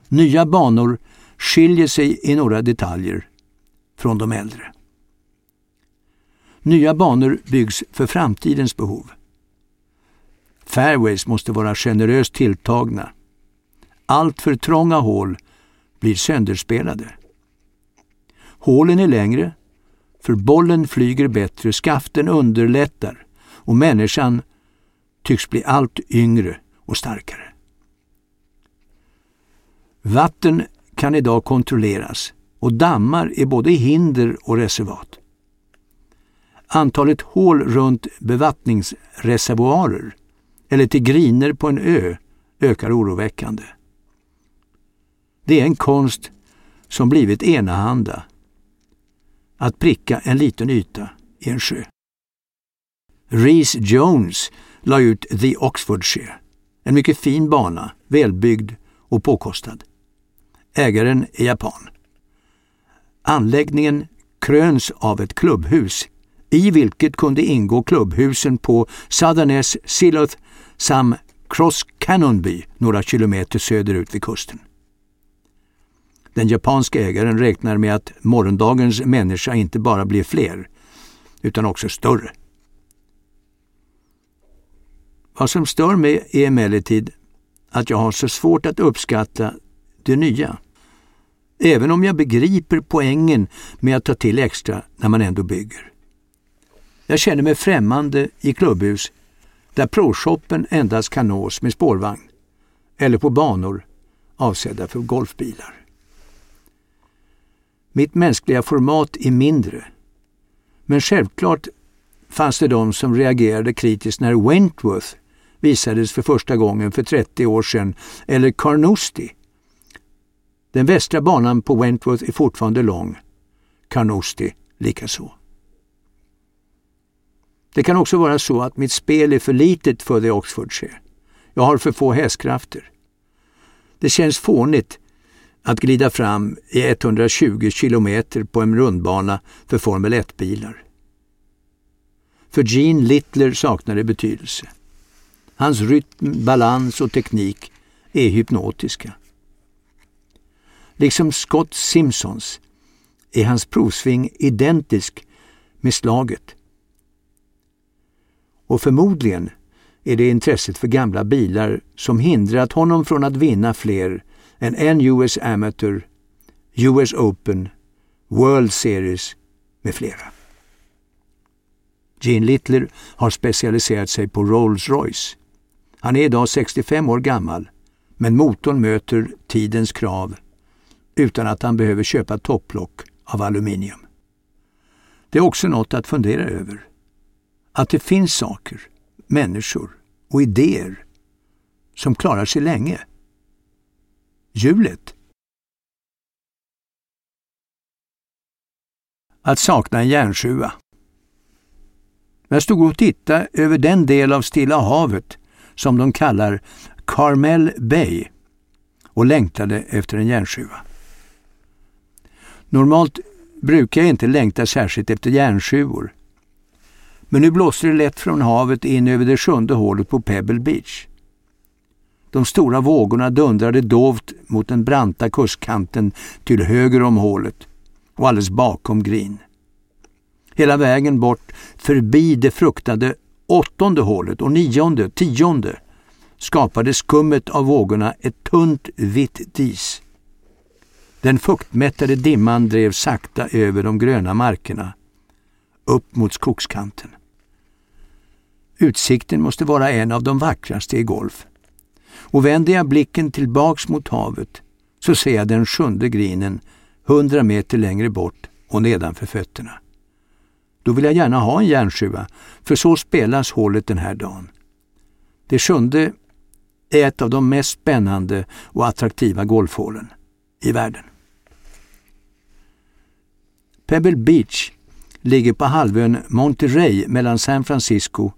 Nya banor skiljer sig i några detaljer från de äldre. Nya banor byggs för framtidens behov. Fairways måste vara generöst tilltagna. Alltför trånga hål blir sönderspelade. Hålen är längre, för bollen flyger bättre, skaften underlättar och människan tycks bli allt yngre och starkare. Vatten kan idag kontrolleras och dammar är både hinder och reservat. Antalet hål runt bevattningsreservoarer eller till griner på en ö ökar oroväckande. Det är en konst som blivit enahanda. Att pricka en liten yta i en sjö. Reese Jones la ut The Oxfordshire, en mycket fin bana, välbyggd och påkostad. Ägaren är japan. Anläggningen kröns av ett klubbhus i vilket kunde ingå klubbhusen på Southerness, Siloth samt Cross Cannonby några kilometer söderut vid kusten. Den japanska ägaren räknar med att morgondagens människa inte bara blir fler, utan också större. Vad som stör mig är emellertid att jag har så svårt att uppskatta det nya. Även om jag begriper poängen med att ta till extra när man ändå bygger. Jag känner mig främmande i klubbhus där proshoppen endast kan nås med spårvagn eller på banor avsedda för golfbilar. Mitt mänskliga format är mindre. Men självklart fanns det de som reagerade kritiskt när Wentworth visades för första gången för 30 år sedan, eller Carnoustie. Den västra banan på Wentworth är fortfarande lång, Carnoustie likaså. Det kan också vara så att mitt spel är för litet för The Oxfordshire. Jag har för få hästkrafter. Det känns fånigt att glida fram i 120 kilometer på en rundbana för Formel 1-bilar. För Gene Littler saknar det betydelse. Hans rytm, balans och teknik är hypnotiska. Liksom Scott Simpsons är hans provsving identisk med slaget. Och förmodligen är det intresset för gamla bilar som hindrat honom från att vinna fler än en US Amateur, US Open, World Series med flera. Gene Littler har specialiserat sig på Rolls-Royce. Han är idag 65 år gammal, men motorn möter tidens krav utan att han behöver köpa topplock av aluminium. Det är också något att fundera över. Att det finns saker, människor och idéer som klarar sig länge hjulet. Att sakna en järnsjua. Jag stod och tittade över den del av Stilla havet som de kallar Carmel Bay och längtade efter en järnsjua. Normalt brukar jag inte längta särskilt efter järnsjuor. Men nu blåste det lätt från havet in över det sjunde hålet på Pebble Beach. De stora vågorna dundrade dovt mot den branta kurskanten till höger om hålet och alldeles bakom Green. Hela vägen bort förbi det fruktade åttonde hålet och nionde, tionde skapade skummet av vågorna ett tunt vitt dis. Den fuktmättade dimman drev sakta över de gröna markerna, upp mot skogskanten. Utsikten måste vara en av de vackraste i golf och vänder jag blicken tillbaks mot havet så ser jag den sjunde grinen hundra meter längre bort och nedanför fötterna. då vill jag gärna ha en järnsjua, för så spelas hålet den här dagen. Det sjunde är ett av de mest spännande och attraktiva golfhålen i världen. Pebble Beach ligger på halvön Monterey mellan San Francisco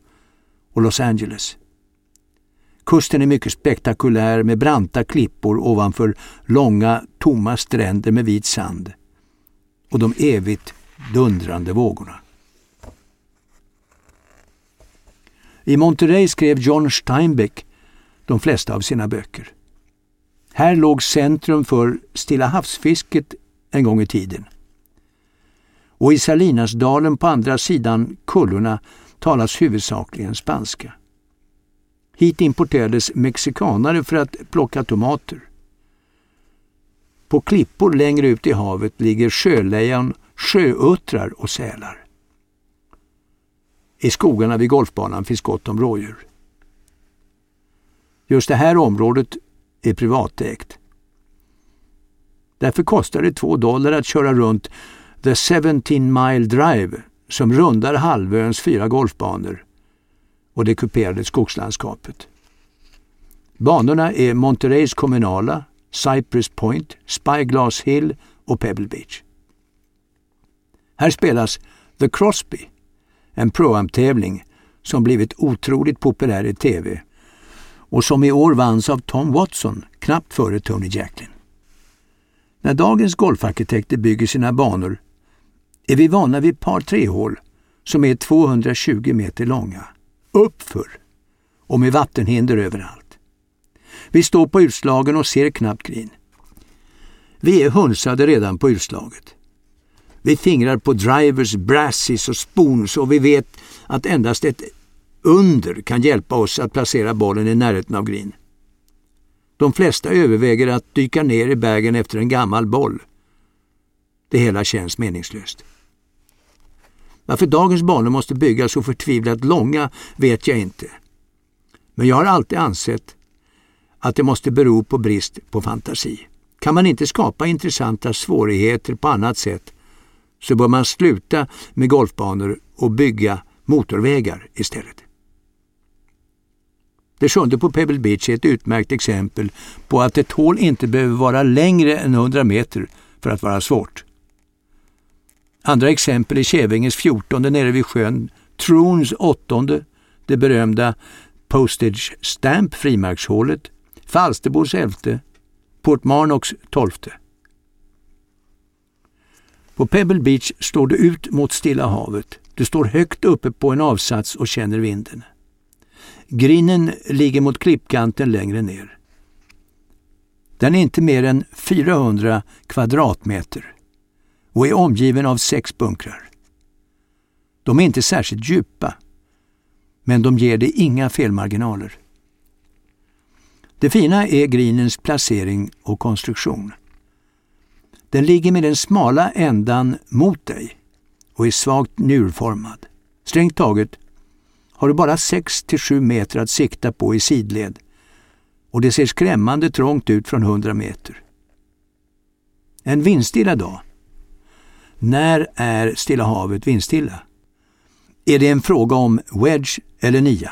och Los Angeles. Kusten är mycket spektakulär med branta klippor ovanför långa, tomma stränder med vit sand och de evigt dundrande vågorna. I Monterey skrev John Steinbeck de flesta av sina böcker. Här låg centrum för Stilla havsfisket en gång i tiden. Och i Salinasdalen på andra sidan kullorna talas huvudsakligen spanska. Hit importerades mexikanare för att plocka tomater. På klippor längre ut i havet ligger sjölejon, sjöuttrar och sälar. I skogarna vid golfbanan finns gott om rådjur. Just det här området är privatägt. Därför kostar det två dollar att köra runt The 17 Mile Drive som rundar halvöns fyra golfbanor och det kuperade skogslandskapet. Banorna är Montereys kommunala, Cypress Point, Spyglass Hill och Pebble Beach. Här spelas The Crosby, en pro-am-tävling som blivit otroligt populär i tv och som i år vanns av Tom Watson, knappt före Tony Jacklin. När dagens golfarkitekter bygger sina banor är vi vana vid par tre hål som är 220 meter långa, uppför och med vattenhinder överallt. Vi står på utslagen och ser knappt green. Vi är hunsade redan på utslaget. Vi fingrar på drivers, brassies och spoons och vi vet att endast ett under kan hjälpa oss att placera bollen i närheten av green. De flesta överväger att dyka ner i bagen efter en gammal boll. Det hela känns meningslöst. Varför dagens banor måste byggas så förtvivlat långa vet jag inte. Men jag har alltid ansett att det måste bero på brist på fantasi. Kan man inte skapa intressanta svårigheter på annat sätt så bör man sluta med golfbanor och bygga motorvägar istället. Det sjunde på Pebble Beach är ett utmärkt exempel på att ett hål inte behöver vara längre än 100 meter för att vara svårt. Andra exempel är Kävinges 14 nere vid sjön, Troons 8, det berömda Postage Stamp frimärkshålet, Falsterbos 11, Port Marnox 12. På Pebble Beach står du ut mot Stilla havet. Du står högt uppe på en avsats och känner vinden. Grinnen ligger mot klippkanten längre ner. Den är inte mer än 400 kvadratmeter och är omgiven av sex bunkrar. De är inte särskilt djupa, men de ger dig inga felmarginaler. Det fina är grinens placering och konstruktion. Den ligger med den smala ändan mot dig och är svagt njurformad. Strängt taget har du bara 6-7 meter att sikta på i sidled och det ser skrämmande trångt ut från 100 meter. En vindstilla dag. När är Stilla havet vindstilla? Är det en fråga om wedge eller nia?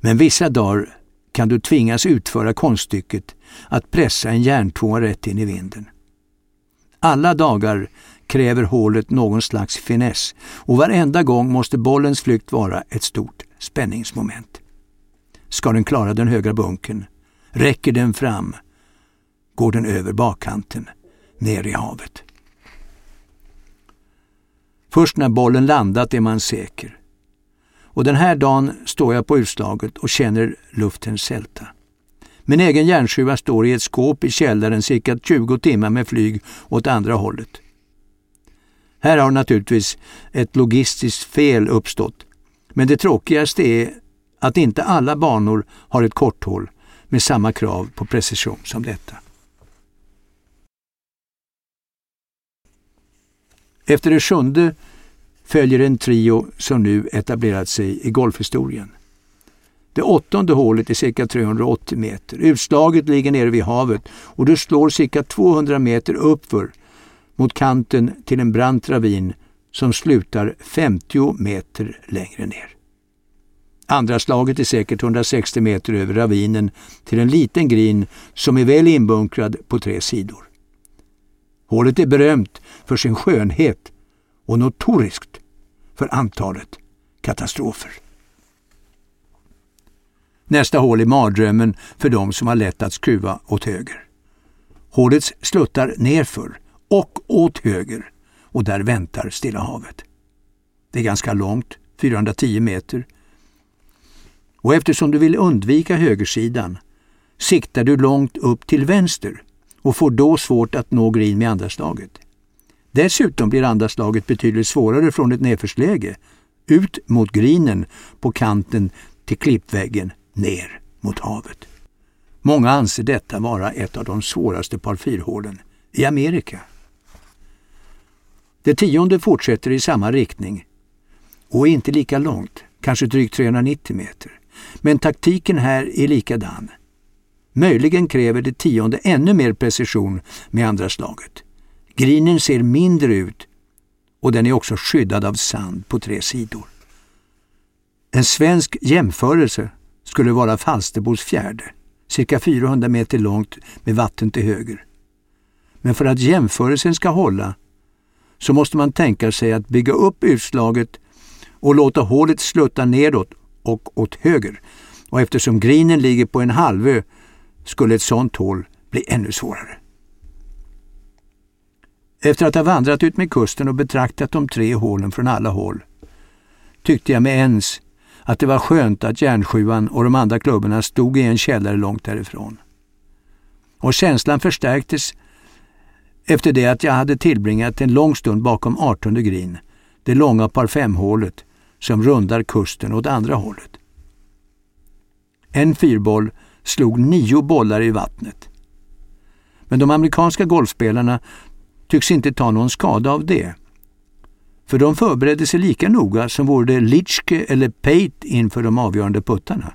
Men vissa dagar kan du tvingas utföra konststycket att pressa en järntvåa rätt in i vinden. Alla dagar kräver hålet någon slags finess och varenda gång måste bollens flykt vara ett stort spänningsmoment. Ska den klara den högra bunken? Räcker den fram? Går den över bakkanten, ner i havet? Först när bollen landat är man säker. Och den här dagen står jag på utslaget och känner luften sälta. Min egen järnsjua står i ett skåp i källaren cirka 20 timmar med flyg åt andra hållet. Här har naturligtvis ett logistiskt fel uppstått. Men det tråkigaste är att inte alla banor har ett korthål med samma krav på precision som detta. Efter det sjunde följer en trio som nu etablerat sig i golfhistorien. Det åttonde hålet är cirka 380 meter. Utslaget ligger nere vid havet och du slår cirka 200 meter uppför mot kanten till en brant ravin som slutar 50 meter längre ner. Andra slaget är säkert 160 meter över ravinen till en liten grin som är väl inbunkrad på tre sidor. Hålet är berömt för sin skönhet och notoriskt för antalet katastrofer. Nästa hål är mardrömmen för de som har lätt att skruva åt höger. Hålet sluttar nerför och åt höger och där väntar Stilla havet. Det är ganska långt, 410 meter. Och eftersom du vill undvika högersidan siktar du långt upp till vänster och får då svårt att nå green med andra slaget. Dessutom blir andra slaget betydligt svårare från ett nedförsläge ut mot grinen på kanten till klippväggen ner mot havet. Många anser detta vara ett av de svåraste par fyrhålen i Amerika. Det tionde fortsätter i samma riktning och är inte lika långt, kanske drygt 390 meter. Men taktiken här är likadan. Möjligen kräver det tionde ännu mer precision med andra slaget. Grinen ser mindre ut och den är också skyddad av sand på tre sidor. En svensk jämförelse skulle vara Falsterbos fjärde, cirka 400 meter långt med vatten till höger. Men för att jämförelsen ska hålla så måste man tänka sig att bygga upp utslaget och låta hålet slutta nedåt och åt höger. Och eftersom grinen ligger på en halvö skulle ett sådant hål bli ännu svårare. Efter att ha vandrat ut med kusten och betraktat de tre hålen från alla håll tyckte jag med ens att det var skönt att järnsjuan och de andra klubborna stod i en källare långt därifrån. Och känslan förstärktes efter det att jag hade tillbringat en lång stund bakom 18 grin, det långa par fem-hålet som rundar kusten åt andra hållet. En fyrboll slog nio bollar i vattnet. Men de amerikanska golfspelarna tycks inte ta någon skada av det. För de förberedde sig lika noga som vore det Litschke eller Pate inför de avgörande puttarna.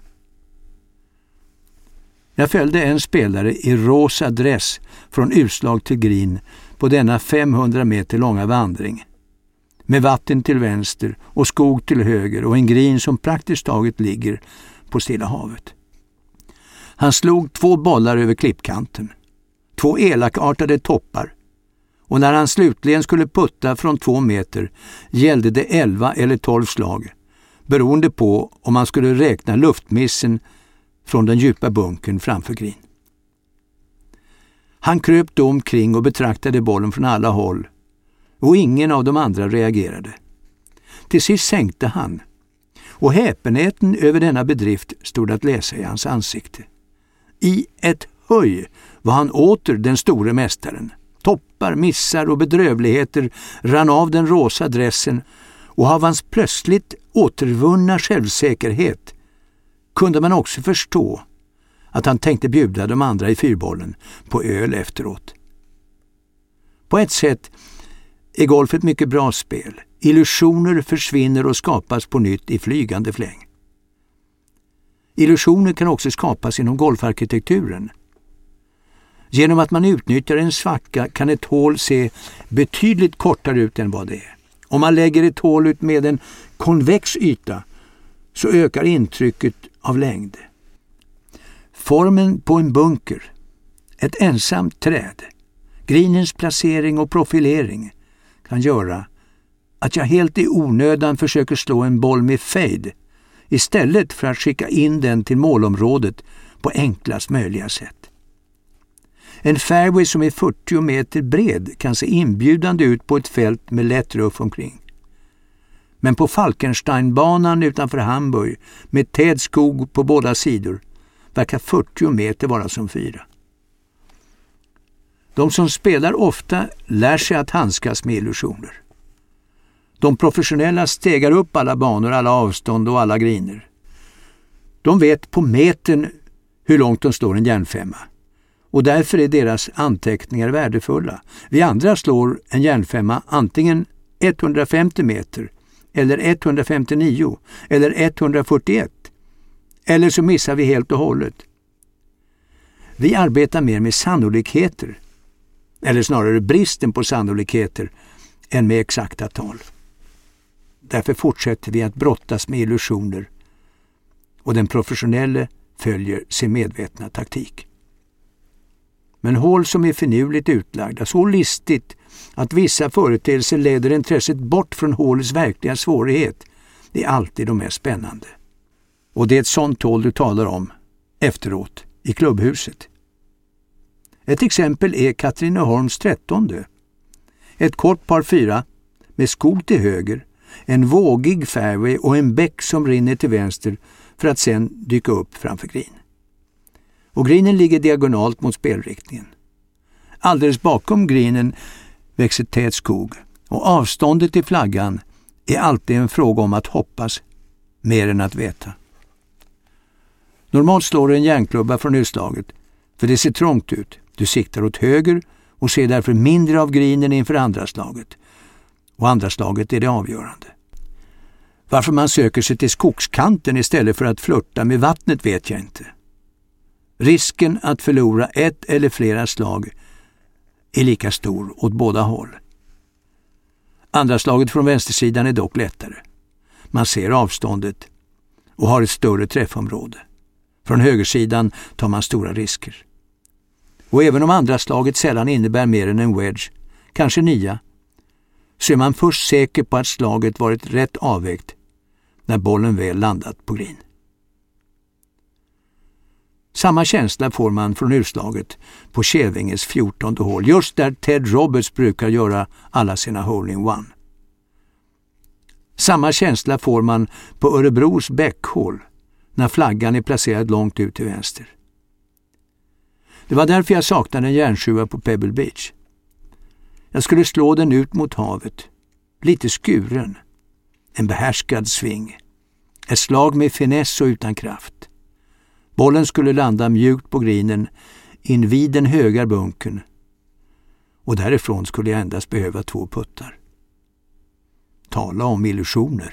Jag följde en spelare i rosa dress från utslag till grin på denna 500 meter långa vandring. Med vatten till vänster och skog till höger och en grin som praktiskt taget ligger på Stilla havet. Han slog två bollar över klippkanten. Två elakartade toppar. Och när han slutligen skulle putta från två meter gällde det elva eller tolv slag beroende på om man skulle räkna luftmissen från den djupa bunkern framför Green. Han kröp då omkring och betraktade bollen från alla håll och ingen av de andra reagerade. Till sist sänkte han och häpenheten över denna bedrift stod att läsa i hans ansikte. I ett höj var han åter den store mästaren. Toppar, missar och bedrövligheter rann av den rosa dressen och av hans plötsligt återvunna självsäkerhet kunde man också förstå att han tänkte bjuda de andra i fyrbollen på öl efteråt. På ett sätt är golf ett mycket bra spel. Illusioner försvinner och skapas på nytt i flygande fläng. Illusioner kan också skapas inom golfarkitekturen. Genom att man utnyttjar en svacka kan ett hål se betydligt kortare ut än vad det är. Om man lägger ett hål ut med en konvex yta så ökar intrycket av längd. Formen på en bunker, ett ensamt träd, grinens placering och profilering kan göra att jag helt i onödan försöker slå en boll med fade istället för att skicka in den till målområdet på enklast möjliga sätt. En fairway som är 40 meter bred kan se inbjudande ut på ett fält med lätt ruff omkring. Men på Falkensteinbanan utanför Hamburg med tät skog på båda sidor verkar 40 meter vara som fyra. De som spelar ofta lär sig att handskas med illusioner. De professionella stegar upp alla banor, alla avstånd och alla griner. De vet på metern hur långt de slår en järnfemma och därför är deras anteckningar värdefulla. Vi andra slår en järnfemma antingen 150 meter eller 159 eller 141. Eller så missar vi helt och hållet. Vi arbetar mer med sannolikheter, eller snarare bristen på sannolikheter, än med exakta tal. Därför fortsätter vi att brottas med illusioner och den professionelle följer sin medvetna taktik. Men hål som är finurligt utlagda, så listigt att vissa företeelser leder intresset bort från hålets verkliga svårighet, det är alltid de mest spännande. Och det är ett sånt hål du talar om efteråt i klubbhuset. Ett exempel är Katrineholms trettonde. Ett kort par fyra med skog till höger, en vågig fairway och en bäck som rinner till vänster för att sedan dyka upp framför green. Och greenen ligger diagonalt mot spelriktningen. Alldeles bakom greenen växer tät skog och avståndet till flaggan är alltid en fråga om att hoppas mer än att veta. Normalt slår du en järnklubba från utslaget, för det ser trångt ut. Du siktar åt höger och ser därför mindre av grinen inför andra slaget. Och andra slaget är det avgörande. Varför man söker sig till skogskanten istället för att flörta med vattnet vet jag inte. Risken att förlora ett eller flera slag är lika stor åt båda håll. Andra slaget från vänstersidan är dock lättare. Man ser avståndet och har ett större träffområde. Från högersidan tar man stora risker. Och även om andra slaget sällan innebär mer än en wedge, kanske nia, så är man först säker på att slaget varit rätt avvägt när bollen väl landat på green. Samma känsla får man från utslaget på Kävinges 14 hål, just där Ted Roberts brukar göra alla sina hole-in-one. Samma känsla får man på Örebros bäckhål när flaggan är placerad långt ut till vänster. Det var därför jag saknade en järnsjua på Pebble Beach. Jag skulle slå den ut mot havet, lite skuren. En behärskad sving. Ett slag med finess och utan kraft. Bollen skulle landa mjukt på grinen invid den höga bunken och därifrån skulle jag endast behöva två puttar. Tala om illusioner.